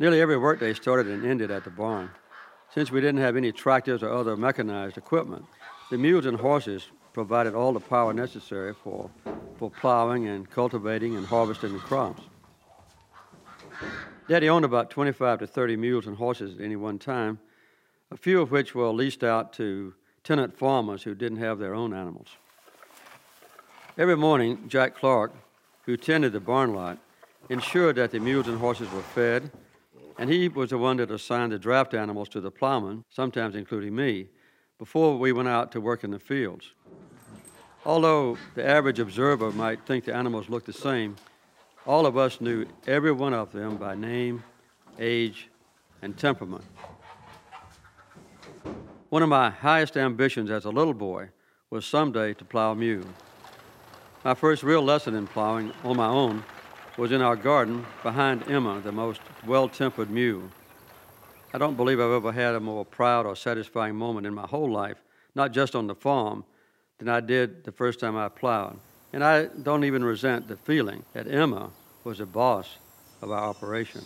Nearly every workday started and ended at the barn. Since we didn't have any tractors or other mechanized equipment, the mules and horses provided all the power necessary for, for plowing and cultivating and harvesting the crops. Daddy owned about 25 to 30 mules and horses at any one time, a few of which were leased out to tenant farmers who didn't have their own animals. Every morning, Jack Clark, who tended the barn lot, ensured that the mules and horses were fed, and he was the one that assigned the draft animals to the plowman, sometimes including me, before we went out to work in the fields. Although the average observer might think the animals looked the same, all of us knew every one of them by name, age, and temperament. One of my highest ambitions as a little boy was someday to plow mule. My first real lesson in plowing on my own was in our garden behind Emma, the most well tempered mule. I don't believe I've ever had a more proud or satisfying moment in my whole life, not just on the farm, than I did the first time I plowed. And I don't even resent the feeling that Emma was the boss of our operation.